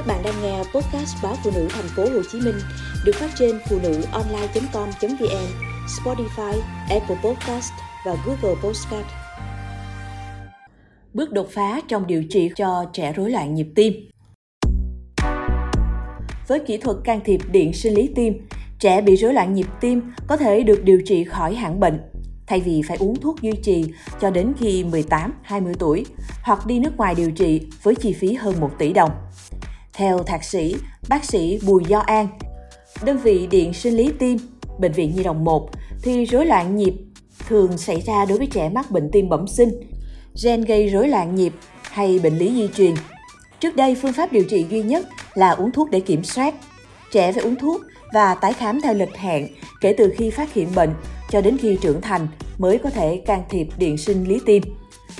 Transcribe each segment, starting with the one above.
Các bạn đang nghe podcast báo phụ nữ thành phố Hồ Chí Minh được phát trên phụ nữ online.com.vn, Spotify, Apple Podcast và Google Podcast. Bước đột phá trong điều trị cho trẻ rối loạn nhịp tim. Với kỹ thuật can thiệp điện sinh lý tim, trẻ bị rối loạn nhịp tim có thể được điều trị khỏi hẳn bệnh thay vì phải uống thuốc duy trì cho đến khi 18-20 tuổi hoặc đi nước ngoài điều trị với chi phí hơn 1 tỷ đồng. Theo thạc sĩ, bác sĩ Bùi Do An, đơn vị điện sinh lý tim, Bệnh viện Nhi đồng 1 thì rối loạn nhịp thường xảy ra đối với trẻ mắc bệnh tim bẩm sinh, gen gây rối loạn nhịp hay bệnh lý di truyền. Trước đây, phương pháp điều trị duy nhất là uống thuốc để kiểm soát. Trẻ phải uống thuốc và tái khám theo lịch hẹn kể từ khi phát hiện bệnh cho đến khi trưởng thành mới có thể can thiệp điện sinh lý tim.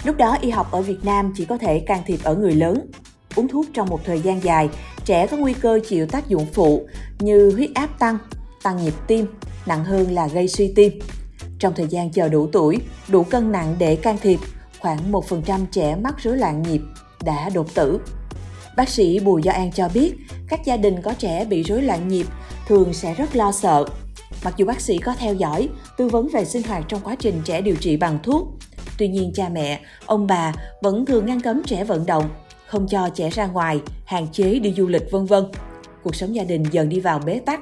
Lúc đó y học ở Việt Nam chỉ có thể can thiệp ở người lớn. Uống thuốc trong một thời gian dài, trẻ có nguy cơ chịu tác dụng phụ như huyết áp tăng, tăng nhịp tim, nặng hơn là gây suy tim. Trong thời gian chờ đủ tuổi, đủ cân nặng để can thiệp, khoảng 1% trẻ mắc rối loạn nhịp đã đột tử. Bác sĩ Bùi Do An cho biết, các gia đình có trẻ bị rối loạn nhịp thường sẽ rất lo sợ. Mặc dù bác sĩ có theo dõi, tư vấn về sinh hoạt trong quá trình trẻ điều trị bằng thuốc, tuy nhiên cha mẹ, ông bà vẫn thường ngăn cấm trẻ vận động, không cho trẻ ra ngoài, hạn chế đi du lịch vân vân. Cuộc sống gia đình dần đi vào bế tắc.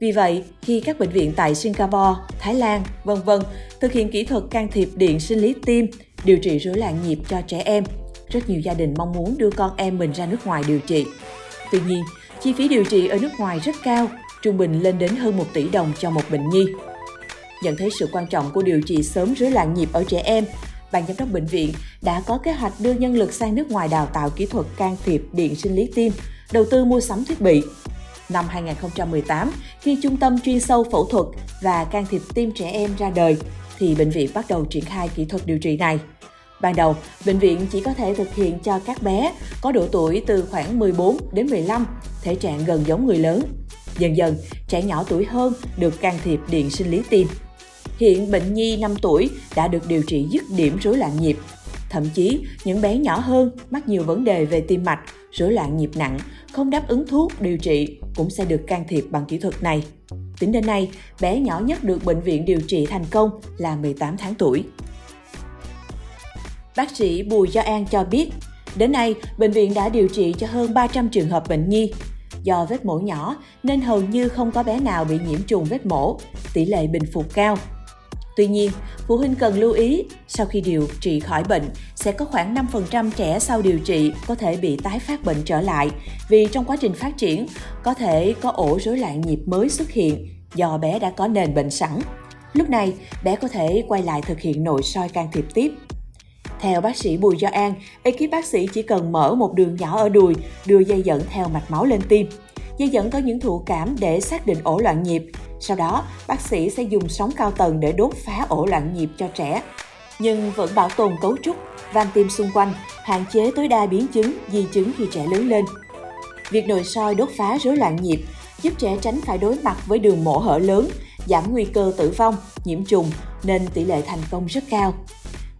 Vì vậy, khi các bệnh viện tại Singapore, Thái Lan, vân vân thực hiện kỹ thuật can thiệp điện sinh lý tim, điều trị rối loạn nhịp cho trẻ em, rất nhiều gia đình mong muốn đưa con em mình ra nước ngoài điều trị. Tuy nhiên, chi phí điều trị ở nước ngoài rất cao, trung bình lên đến hơn 1 tỷ đồng cho một bệnh nhi. Nhận thấy sự quan trọng của điều trị sớm rối loạn nhịp ở trẻ em, ban giám đốc bệnh viện đã có kế hoạch đưa nhân lực sang nước ngoài đào tạo kỹ thuật can thiệp điện sinh lý tim, đầu tư mua sắm thiết bị. Năm 2018, khi Trung tâm chuyên sâu phẫu thuật và can thiệp tim trẻ em ra đời, thì bệnh viện bắt đầu triển khai kỹ thuật điều trị này. Ban đầu, bệnh viện chỉ có thể thực hiện cho các bé có độ tuổi từ khoảng 14 đến 15, thể trạng gần giống người lớn. Dần dần, trẻ nhỏ tuổi hơn được can thiệp điện sinh lý tim. Hiện bệnh nhi 5 tuổi đã được điều trị dứt điểm rối loạn nhịp. Thậm chí, những bé nhỏ hơn mắc nhiều vấn đề về tim mạch, rối loạn nhịp nặng, không đáp ứng thuốc điều trị cũng sẽ được can thiệp bằng kỹ thuật này. Tính đến nay, bé nhỏ nhất được bệnh viện điều trị thành công là 18 tháng tuổi. Bác sĩ Bùi Gia An cho biết, đến nay bệnh viện đã điều trị cho hơn 300 trường hợp bệnh nhi. Do vết mổ nhỏ nên hầu như không có bé nào bị nhiễm trùng vết mổ, tỷ lệ bình phục cao. Tuy nhiên, phụ huynh cần lưu ý, sau khi điều trị khỏi bệnh, sẽ có khoảng 5% trẻ sau điều trị có thể bị tái phát bệnh trở lại vì trong quá trình phát triển có thể có ổ rối loạn nhịp mới xuất hiện do bé đã có nền bệnh sẵn. Lúc này, bé có thể quay lại thực hiện nội soi can thiệp tiếp. Theo bác sĩ Bùi Do An, ekip bác sĩ chỉ cần mở một đường nhỏ ở đùi, đưa dây dẫn theo mạch máu lên tim. Dây dẫn có những thụ cảm để xác định ổ loạn nhịp. Sau đó, bác sĩ sẽ dùng sóng cao tần để đốt phá ổ loạn nhịp cho trẻ. Nhưng vẫn bảo tồn cấu trúc, van tim xung quanh, hạn chế tối đa biến chứng, di chứng khi trẻ lớn lên. Việc nội soi đốt phá rối loạn nhịp giúp trẻ tránh phải đối mặt với đường mổ hở lớn, giảm nguy cơ tử vong, nhiễm trùng nên tỷ lệ thành công rất cao.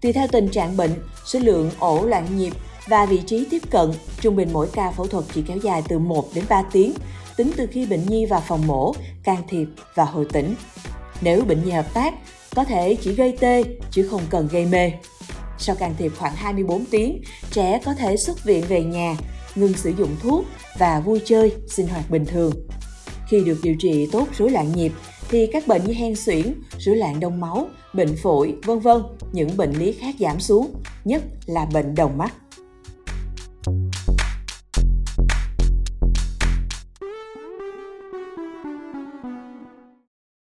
Tùy theo tình trạng bệnh, số lượng ổ loạn nhịp và vị trí tiếp cận, trung bình mỗi ca phẫu thuật chỉ kéo dài từ 1 đến 3 tiếng, tính từ khi bệnh nhi vào phòng mổ, can thiệp và hồi tỉnh. Nếu bệnh nhi hợp tác, có thể chỉ gây tê chứ không cần gây mê. Sau can thiệp khoảng 24 tiếng, trẻ có thể xuất viện về nhà, ngừng sử dụng thuốc và vui chơi, sinh hoạt bình thường. Khi được điều trị tốt rối loạn nhịp, thì các bệnh như hen suyễn, rối loạn đông máu, bệnh phổi, vân vân, những bệnh lý khác giảm xuống, nhất là bệnh đồng mắt.